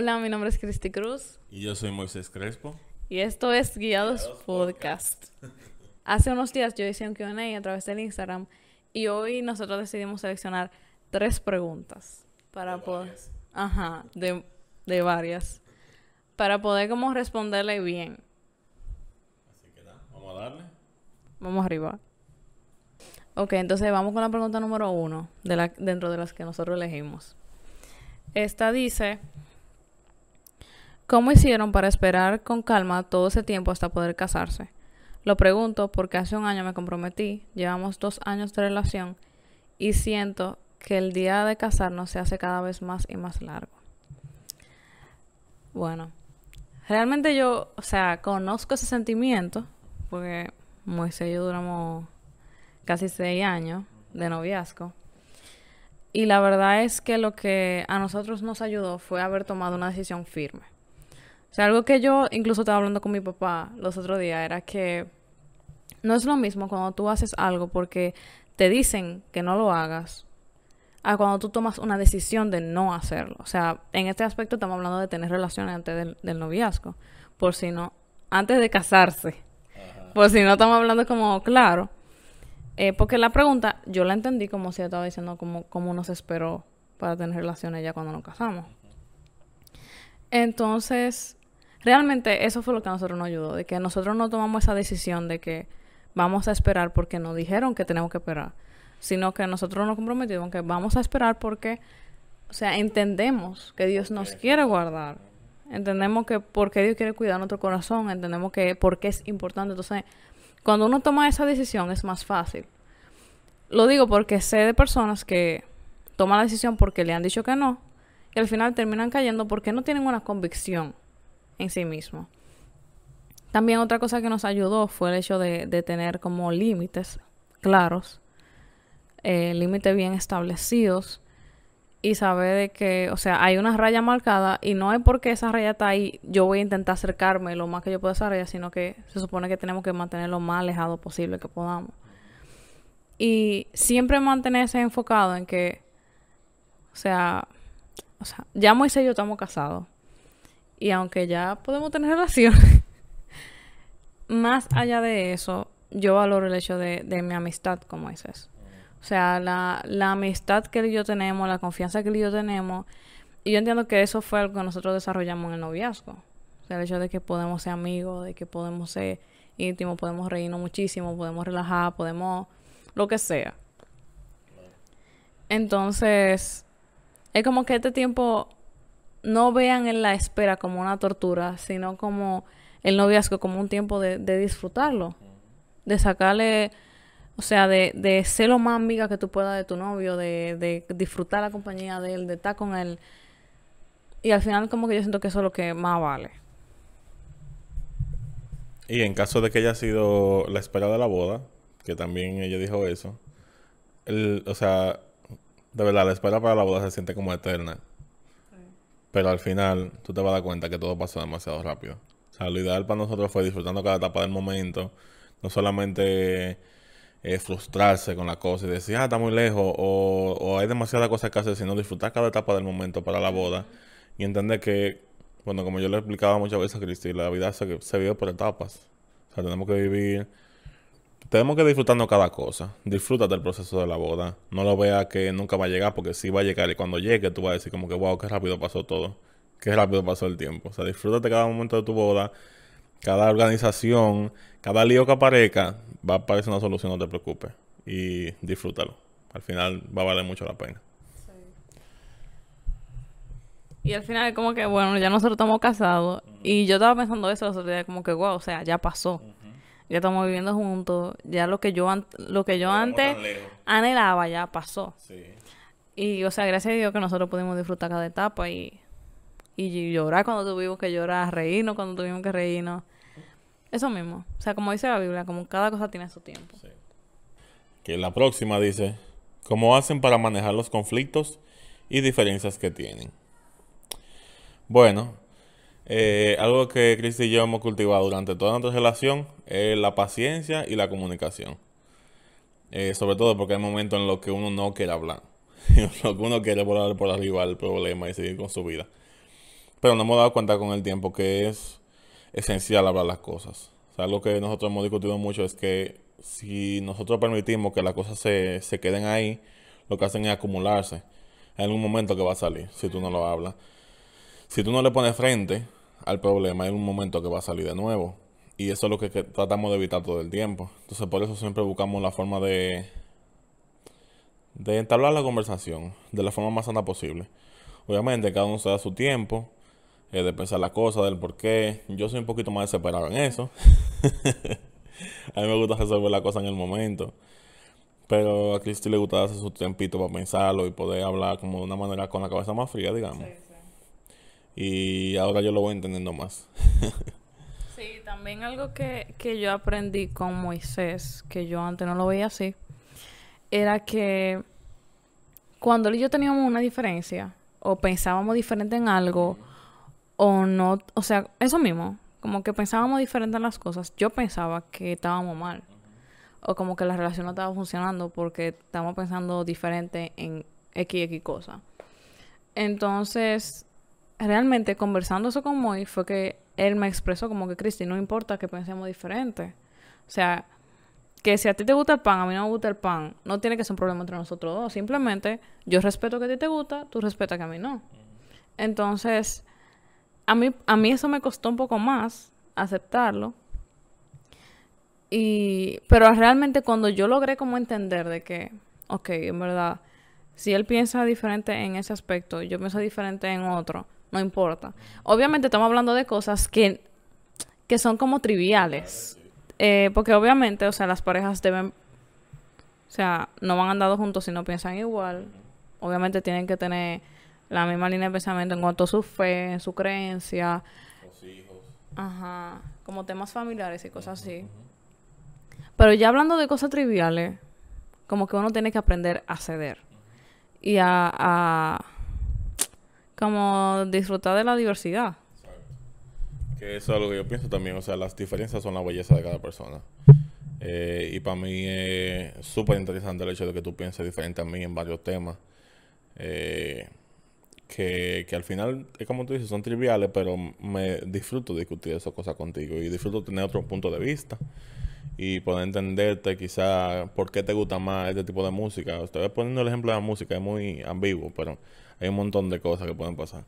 Hola, mi nombre es Cristi Cruz. Y yo soy Moisés Crespo. Y esto es Guiados, Podcast. Hace unos días yo hice un QA a través del Instagram y hoy nosotros decidimos seleccionar tres preguntas para poder. Ajá, de, de varias. Para poder como responderle bien. Así que nada, vamos a darle. Vamos arriba. Ok, entonces vamos con la pregunta número uno de la, dentro de las que nosotros elegimos. Esta dice, ¿cómo hicieron para esperar con calma todo ese tiempo hasta poder casarse? Lo pregunto porque hace un año me comprometí, llevamos dos años de relación y siento que el día de casarnos se hace cada vez más y más largo. Bueno, realmente yo, o sea, conozco ese sentimiento porque Moisés y yo duramos casi seis años de noviazgo. Y la verdad es que lo que a nosotros nos ayudó fue haber tomado una decisión firme. O sea, algo que yo incluso estaba hablando con mi papá los otros días era que no es lo mismo cuando tú haces algo porque te dicen que no lo hagas a cuando tú tomas una decisión de no hacerlo. O sea, en este aspecto estamos hablando de tener relaciones antes del, del noviazgo. Por si no, antes de casarse. Por si no estamos hablando como claro. Eh, porque la pregunta, yo la entendí como si estaba diciendo como, como uno se esperó para tener relaciones ya cuando nos casamos. Entonces, realmente eso fue lo que a nosotros nos ayudó, de que nosotros no tomamos esa decisión de que vamos a esperar porque nos dijeron que tenemos que esperar, sino que nosotros nos comprometimos que vamos a esperar porque, o sea, entendemos que Dios nos quiere guardar, entendemos que porque Dios quiere cuidar nuestro corazón, entendemos que porque es importante, entonces cuando uno toma esa decisión es más fácil. Lo digo porque sé de personas que toman la decisión porque le han dicho que no y al final terminan cayendo porque no tienen una convicción en sí mismos. También otra cosa que nos ayudó fue el hecho de, tener como límites claros, eh, límites bien establecidos y saber de que, o sea, hay una raya marcada y no es porque esa raya está ahí, yo voy a intentar acercarme lo más que yo pueda a esa raya, sino que se supone que tenemos que mantener lo más alejado posible que podamos. Y siempre mantenerse enfocado en que, o sea, o sea, ya Moisés y yo estamos casados. Y aunque ya podemos tener relaciones, más allá de eso, yo valoro el hecho de, de mi amistad con Moisés. O sea, la, la amistad que él y yo tenemos, la confianza que él y yo tenemos. Y yo entiendo que eso fue algo que nosotros desarrollamos en el noviazgo. O sea, el hecho de que podemos ser amigos, de que podemos ser íntimos, podemos reírnos muchísimo, podemos relajar, podemos lo que sea. Entonces, es como que este tiempo no vean en la espera como una tortura, sino como el noviazgo, como un tiempo de, de disfrutarlo, de sacarle o sea, de, de ser lo más amiga que tú puedas de tu novio, de, de disfrutar la compañía de él, de estar con él. Y al final como que yo siento que eso es lo que más vale. Y en caso de que haya sido la espera de la boda, que también ella dijo eso, el, o sea, de verdad, la espera para la boda se siente como eterna. Pero al final tú te vas a dar cuenta que todo pasó demasiado rápido. O sea, lo ideal para nosotros fue disfrutando cada etapa del momento, no solamente eh, frustrarse con la cosa y decir, ah, está muy lejos, o, o hay demasiadas cosas que hacer, sino disfrutar cada etapa del momento para la boda y entender que, bueno, como yo le explicaba muchas veces a Cristi, la vida se vive por etapas. O sea, tenemos que vivir, tenemos que disfrutarnos cada cosa. Disfrútate del proceso de la boda. No lo veas que nunca va a llegar, porque sí va a llegar y cuando llegue tú vas a decir como que, wow, qué rápido pasó todo. Qué rápido pasó el tiempo. O sea, disfrútate cada momento de tu boda cada organización, cada lío que aparezca, va a aparecer una solución, no te preocupes. Y disfrútalo. Al final va a valer mucho la pena. Y al final, como que, bueno, ya nosotros estamos casados. Y yo estaba pensando eso los como que, wow, o sea, ya pasó. Ya estamos viviendo juntos. Ya lo que yo, lo que yo antes anhelaba ya pasó. Sí. Y, o sea, gracias a Dios que nosotros pudimos disfrutar cada etapa y y llorar cuando tuvimos que llorar, reírnos cuando tuvimos que reírnos. Eso mismo. O sea, como dice la Biblia, como cada cosa tiene su tiempo. Sí. Que la próxima dice, ¿cómo hacen para manejar los conflictos y diferencias que tienen? Bueno, eh, algo que Cristi y yo hemos cultivado durante toda nuestra relación es la paciencia y la comunicación. Eh, sobre todo porque hay momentos en los que uno no quiere hablar. lo que uno quiere volar por arriba el problema y seguir con su vida. Pero nos hemos dado cuenta con el tiempo que es esencial hablar las cosas. Algo que nosotros hemos discutido mucho es que si nosotros permitimos que las cosas se, se queden ahí, lo que hacen es acumularse. En algún momento que va a salir, si tú no lo hablas. Si tú no le pones frente al problema, hay un momento que va a salir de nuevo. Y eso es lo que, tratamos de evitar todo el tiempo. Entonces, por eso siempre buscamos la forma de, de entablar la conversación de la forma más sana posible. Obviamente, cada uno se da su tiempo eh, de pensar las cosas, del por qué. Yo soy un poquito más desesperado en eso. a mí me gusta resolver la cosa en el momento. Pero a Cristi le gusta darse su tiempito para pensarlo y poder hablar como de una manera con la cabeza más fría, digamos. Y ahora yo lo voy entendiendo más. sí, también algo que, que yo aprendí con Moisés, que yo antes no lo veía así, era que cuando él y yo teníamos una diferencia, o pensábamos diferente en algo, o no, o sea, eso mismo, como que pensábamos diferente en las cosas, yo pensaba que estábamos mal o como que la relación no estaba funcionando porque estamos pensando diferente en X, X cosa. Entonces, realmente conversando eso con Moy fue que él me expresó como que, Cristi, no importa que pensemos diferente. O sea, que si a ti te gusta el pan, a mí no me gusta el pan, no tiene que ser un problema entre nosotros dos. Simplemente yo respeto que a ti te gusta, tú respetas que a mí no. Entonces, a mí, a mí eso me costó un poco más aceptarlo y, pero realmente cuando yo logré como entender de que, ok, en verdad, si él piensa diferente en ese aspecto, yo pienso diferente en otro, no importa. Obviamente estamos hablando de cosas que, que son como triviales. Eh, porque obviamente, o sea, las parejas deben, o sea, no van andando juntos si no piensan igual. Obviamente tienen que tener la misma línea de pensamiento en cuanto a su fe, su creencia. Los hijos. Ajá. Como temas familiares y cosas así. Pero ya hablando de cosas triviales, como que uno tiene que aprender a ceder y a, como disfrutar de la diversidad. Que eso es lo que yo pienso también, o sea, las diferencias son la belleza de cada persona. Eh, y para mí es súper interesante el hecho de que tú pienses diferente a mí en varios temas. Eh, que, que, al final, es como tú dices, son triviales, pero me disfruto discutir esas cosas contigo y disfruto tener otro punto de vista y poder entenderte quizá por qué te gusta más este tipo de música. Estoy poniendo el ejemplo de la música, es muy ambiguo, pero hay un montón de cosas que pueden pasar.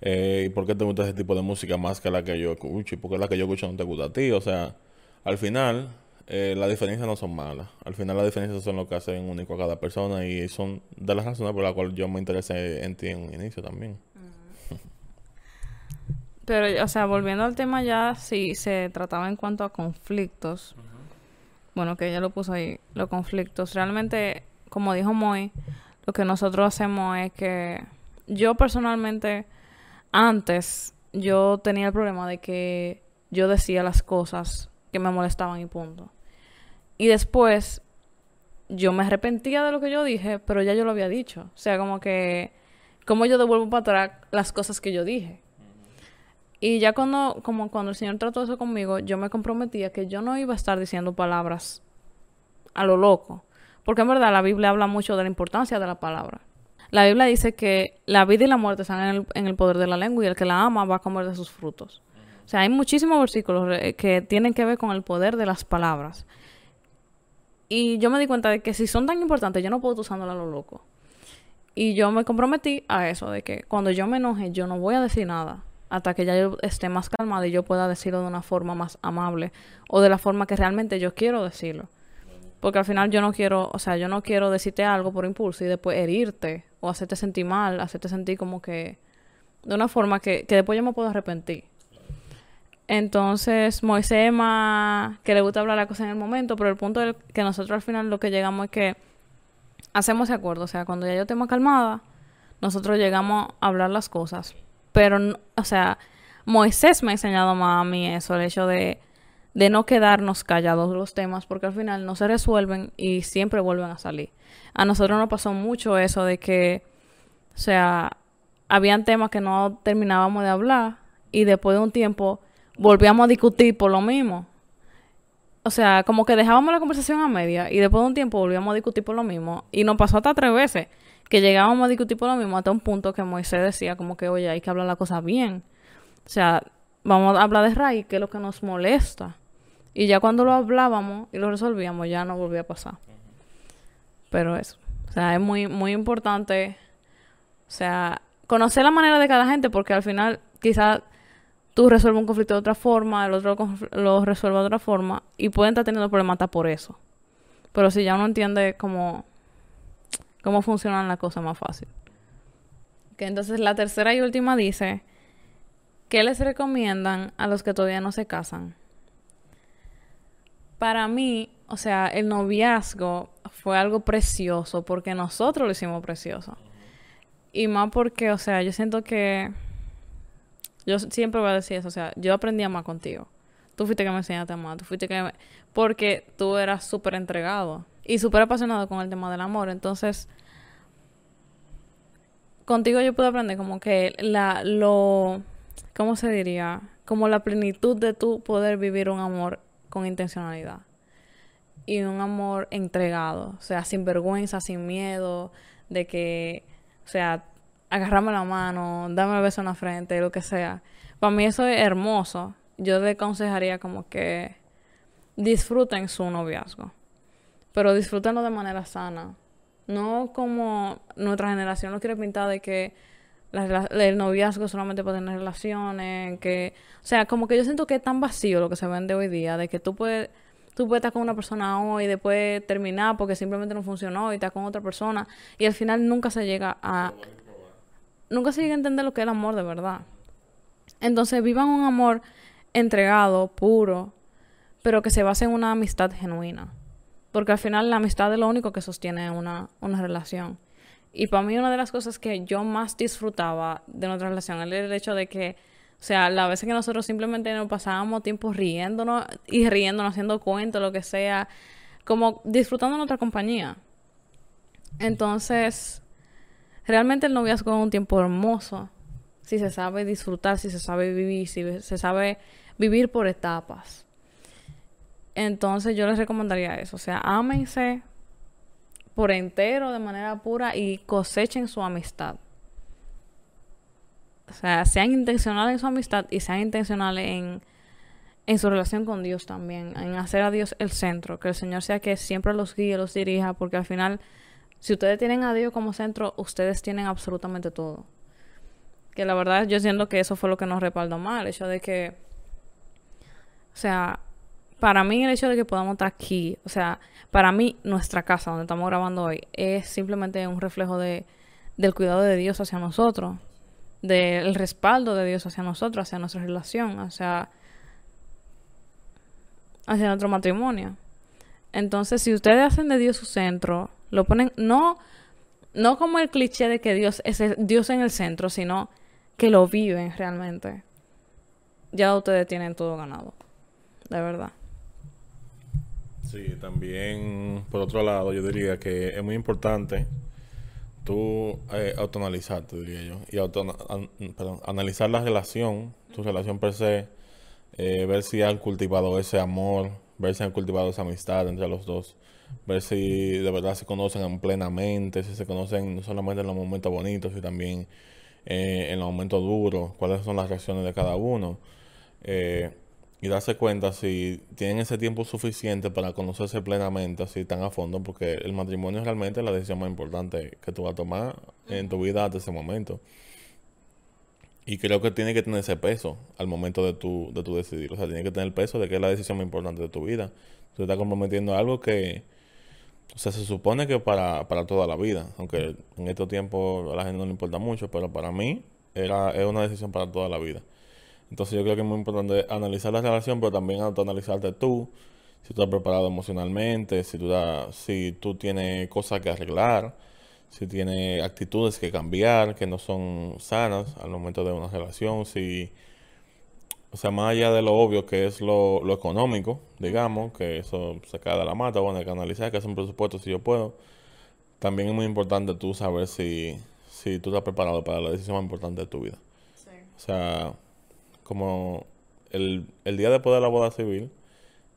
Eh, ¿Y por qué te gusta ese tipo de música más que la que yo escucho? ¿Y por qué la que yo escucho no te gusta a ti? O sea, al final, eh, las diferencias no son malas. Al final, las diferencias son lo que hacen único a cada persona y son de las razones por las cuales yo me interesé en ti en un inicio también. Pero, o sea, volviendo al tema ya, si se trataba en cuanto a conflictos bueno, que ella lo puso ahí, los conflictos. Realmente, como dijo Moy, lo que nosotros hacemos es que yo personalmente, antes, yo tenía el problema de que yo decía las cosas que me molestaban y punto. Y después, yo me arrepentía de lo que yo dije, pero ya yo lo había dicho. O sea, como que, como yo devuelvo para atrás las cosas que yo dije. Y ya cuando, como cuando el Señor trató eso conmigo, yo me comprometía que yo no iba a estar diciendo palabras a lo loco. Porque en verdad la Biblia habla mucho de la importancia de la palabra. La Biblia dice que la vida y la muerte están en el, en el poder de la lengua y el que la ama va a comer de sus frutos. O sea, hay muchísimos versículos eh, que tienen que ver con el poder de las palabras. Y yo me di cuenta de que si son tan importantes, yo no puedo estar usándolas a lo loco. Y yo me comprometí a eso, de que cuando yo me enoje, yo no voy a decir nada hasta que ya yo esté más calmada y yo pueda decirlo de una forma más amable o de la forma que realmente yo quiero decirlo. Porque al final yo no quiero, o sea, yo no quiero decirte algo por impulso y después herirte o hacerte sentir mal, hacerte sentir como que de una forma que, que después yo me puedo arrepentir. Entonces, Moisés más que le gusta hablar la cosa en el momento, pero el punto es que nosotros al final lo que llegamos es que hacemos ese acuerdo, o sea, cuando ya yo esté más calmada, nosotros llegamos a hablar las cosas pero, o sea, Moisés me ha enseñado más a mí eso, el hecho de, de no quedarnos callados los temas, porque al final no se resuelven y siempre vuelven a salir. A nosotros nos pasó mucho eso de que, o sea, habían temas que no terminábamos de hablar y después de un tiempo volvíamos a discutir por lo mismo. O sea, como que dejábamos la conversación a media y después de un tiempo volvíamos a discutir por lo mismo. Y nos pasó hasta tres veces que llegábamos a discutir por lo mismo hasta un punto que Moisés decía como que, oye, hay que hablar la cosa bien. O sea, vamos a hablar de raíz, que es lo que nos molesta. Y ya cuando lo hablábamos y lo resolvíamos, ya no volvía a pasar. Pero eso. O sea, es muy, muy importante. O sea, conocer la manera de cada gente, porque al final quizás tú resuelves un conflicto de otra forma, el otro lo resuelve de otra forma, y pueden estar teniendo problemas hasta por eso. Pero si ya uno entiende cómo, cómo funcionan las cosas más fácil. Que entonces la tercera y última dice, ¿qué les recomiendan a los que todavía no se casan? Para mí, o sea, el noviazgo fue algo precioso porque nosotros lo hicimos precioso. Y más porque, o sea, yo siento que yo siempre voy a decir eso, o sea, yo aprendí a amar contigo. Tú fuiste que me enseñaste a amar, tú fuiste que me... Porque tú eras súper entregado y súper apasionado con el tema del amor. Entonces, contigo yo pude aprender como que la, lo, ¿cómo se diría? Como la plenitud de tu poder vivir un amor con intencionalidad. Y un amor entregado, o sea, sin vergüenza, sin miedo, de que, o sea, agarrarme la mano, darme un beso en la frente, lo que sea. Para mí eso es hermoso. Yo le aconsejaría como que disfruten su noviazgo, pero disfrútenlo de manera sana. No como nuestra generación lo quiere pintar de que el noviazgo solamente para tener relaciones, que, o sea, como que yo siento que es tan vacío lo que se vende hoy día, de que tú puedes, tú puedes estar con una persona hoy y después terminar porque simplemente no funcionó y estar con otra persona y al final nunca se llega a nunca se llega a entender lo que es el amor de verdad. Entonces vivan un amor entregado, puro, pero que se base en una amistad genuina. Porque al final la amistad es lo único que sostiene una, una relación. Y para mí una de las cosas que yo más disfrutaba de nuestra relación es el hecho de que, o sea, la veces que nosotros simplemente nos pasábamos tiempo riéndonos y riéndonos, haciendo cuentos, lo que sea, como disfrutando nuestra compañía. Entonces, Realmente el noviazgo es un tiempo hermoso si se sabe disfrutar, si se sabe vivir, si se sabe vivir por etapas. Entonces yo les recomendaría eso, o sea, ámense por entero, de manera pura y cosechen su amistad. O sea, sean intencionales en su amistad y sean intencionales en, en su relación con Dios también, en hacer a Dios el centro, que el Señor sea que siempre los guíe, los dirija, porque al final si ustedes tienen a Dios como centro, ustedes tienen absolutamente todo. Que la verdad yo siento que eso fue lo que nos respaldó mal, el hecho de que, o sea, para mí el hecho de que podamos estar aquí, o sea, para mí nuestra casa donde estamos grabando hoy es simplemente un reflejo de, del cuidado de Dios hacia nosotros, del respaldo de Dios hacia nosotros, hacia nuestra relación, hacia, nuestro matrimonio. Entonces, si ustedes hacen de Dios su centro, lo ponen, no, no como el cliché de que Dios es Dios en el centro, sino que lo viven realmente. Ya ustedes tienen todo ganado. De verdad. Sí, también, por otro lado, yo diría que es muy importante tú eh, autoanalizarte, diría yo, y auto, analizar la relación, tu relación per se, eh, ver si han cultivado ese amor, ver si han cultivado esa amistad entre los dos ver si de verdad se conocen plenamente, si se conocen no solamente en los momentos bonitos, sino también eh, en los momentos duros, cuáles son las reacciones de cada uno. Eh, y darse cuenta si tienen ese tiempo suficiente para conocerse plenamente, así tan a fondo, porque el matrimonio es realmente la decisión más importante que tú vas a tomar en tu vida hasta ese momento. Y creo que tiene que tener ese peso al momento de tu, de tu decidir. O sea, tiene que tener el peso de que es la decisión más importante de tu vida. Tú estás comprometiendo algo que, o sea, se supone que para, para toda la vida, aunque en estos tiempos a la gente no le importa mucho, pero para mí era, es una decisión para toda la vida. Entonces yo creo que es muy importante analizar la relación, pero también autoanalizarte tú, si tú estás preparado emocionalmente, si tú, si tú tienes cosas que arreglar, si tienes actitudes que cambiar, que no son sanas al momento de una relación, si o sea, más allá de lo obvio que es lo, lo económico, digamos, que eso se cae de la mata, bueno, hay que analizar, que hacer un presupuesto si yo puedo. También es muy importante tú saber si, si tú estás preparado para la decisión más importante de tu vida. Sí. O sea, como el, el día después de la boda civil,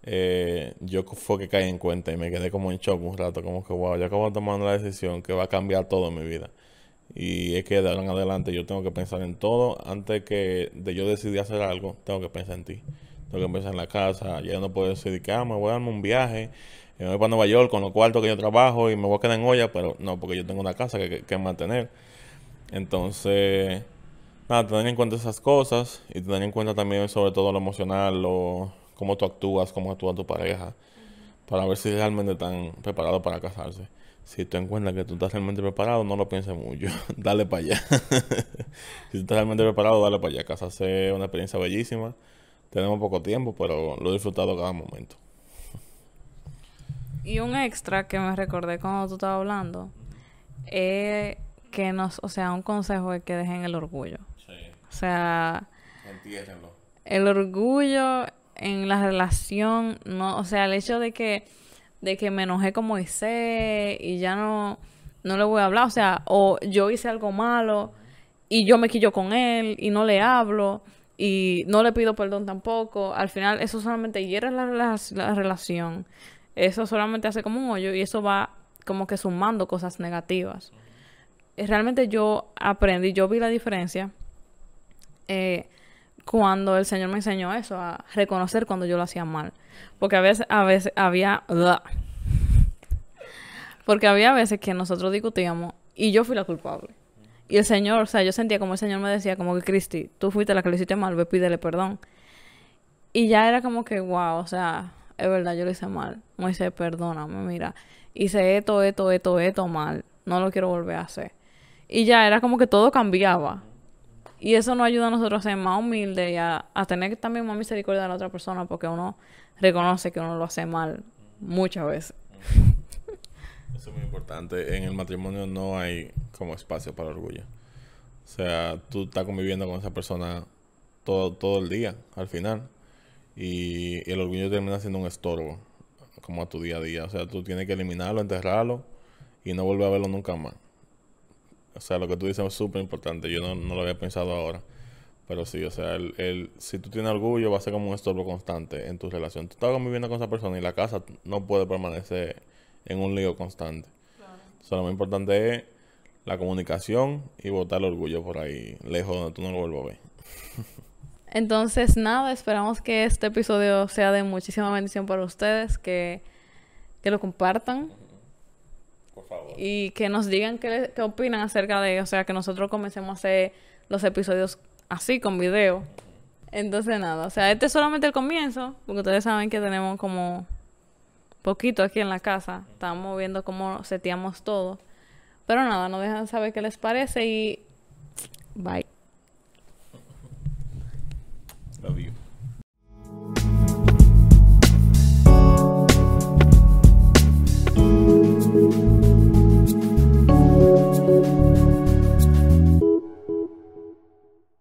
eh, yo fue que caí en cuenta y me quedé como en shock un rato, como que, wow, yo acabo de tomar una decisión que va a cambiar todo en mi vida. Y es que de ahora en adelante yo tengo que pensar en todo. Antes que de yo decidir hacer algo, tengo que pensar en ti. Tengo que pensar en la casa. Ya no puedo decidir que ah, me voy a darme un viaje. Me voy para Nueva York con los cuartos que yo trabajo y me voy a quedar en olla. Pero no, porque yo tengo una casa que, que, mantener. Entonces, nada, tener en cuenta esas cosas. Y tener en cuenta también sobre todo lo emocional, lo, cómo tú actúas, cómo actúa tu pareja. Para ver si realmente están preparados para casarse si tú encuentras que tú estás realmente preparado, no lo pienses mucho. dale para allá. si tú estás realmente preparado, dale para allá. Casarse es una experiencia bellísima. Tenemos poco tiempo, pero lo he disfrutado cada momento. y un extra que me recordé cuando tú estabas hablando es que nos, o sea, un consejo es que dejen el orgullo. O sea. El orgullo en la relación, no, o sea, el hecho de que de que me enojé con Moisés y ya no, no le voy a hablar. O sea, o yo hice algo malo y yo me quillo con él y no le hablo y no le pido perdón tampoco. Al final eso solamente hiere la, la, relación. Eso solamente hace como un hoyo y eso va como que sumando cosas negativas. Realmente yo aprendí, yo vi la diferencia eh, cuando el Señor me enseñó eso, a reconocer cuando yo lo hacía mal. Porque a veces, a veces había... Porque había veces que nosotros discutíamos y yo fui la culpable. Y el Señor, o sea, yo sentía como el Señor me decía, como que Cristi, tú fuiste la que le hiciste mal, ve, pídele perdón. Y ya era como que, wow, o sea, es verdad, yo lo hice mal. Moisés, perdóname, mira, hice esto, esto, esto, esto mal. No lo quiero volver a hacer. Y ya era como que todo cambiaba. Y eso nos ayuda a nosotros a ser más humildes y a, tener también más misericordia de la otra persona porque uno reconoce que uno lo hace mal muchas veces. Eso es muy importante. En el matrimonio no hay como espacio para orgullo. O sea, tú estás conviviendo con esa persona todo, todo el día, al final. Y, el orgullo termina siendo un estorbo, como a tu día a día. O sea, tú tienes que eliminarlo, enterrarlo y no volver a verlo nunca más. O sea, lo que tú dices es súper importante. Yo no, no lo había pensado ahora. Pero sí, o sea, el, el, si tú tienes orgullo, va a ser como un estorbo constante en tu relación. Tú estás conviviendo con esa persona y la casa no puede permanecer en un lío constante. Claro. lo más importante es la comunicación y botar el orgullo por ahí, lejos donde tú no lo vuelvas a ver. Entonces, nada, esperamos que este episodio sea de muchísima bendición para ustedes, que, que lo compartan. Y que nos digan qué, qué opinan acerca de, o sea, que nosotros comencemos a hacer los episodios así con video. Entonces nada, o sea, este es solamente el comienzo, porque ustedes saben que tenemos como poquito aquí en la casa, estamos viendo cómo seteamos todo. Pero nada, no dejan saber qué les parece y bye.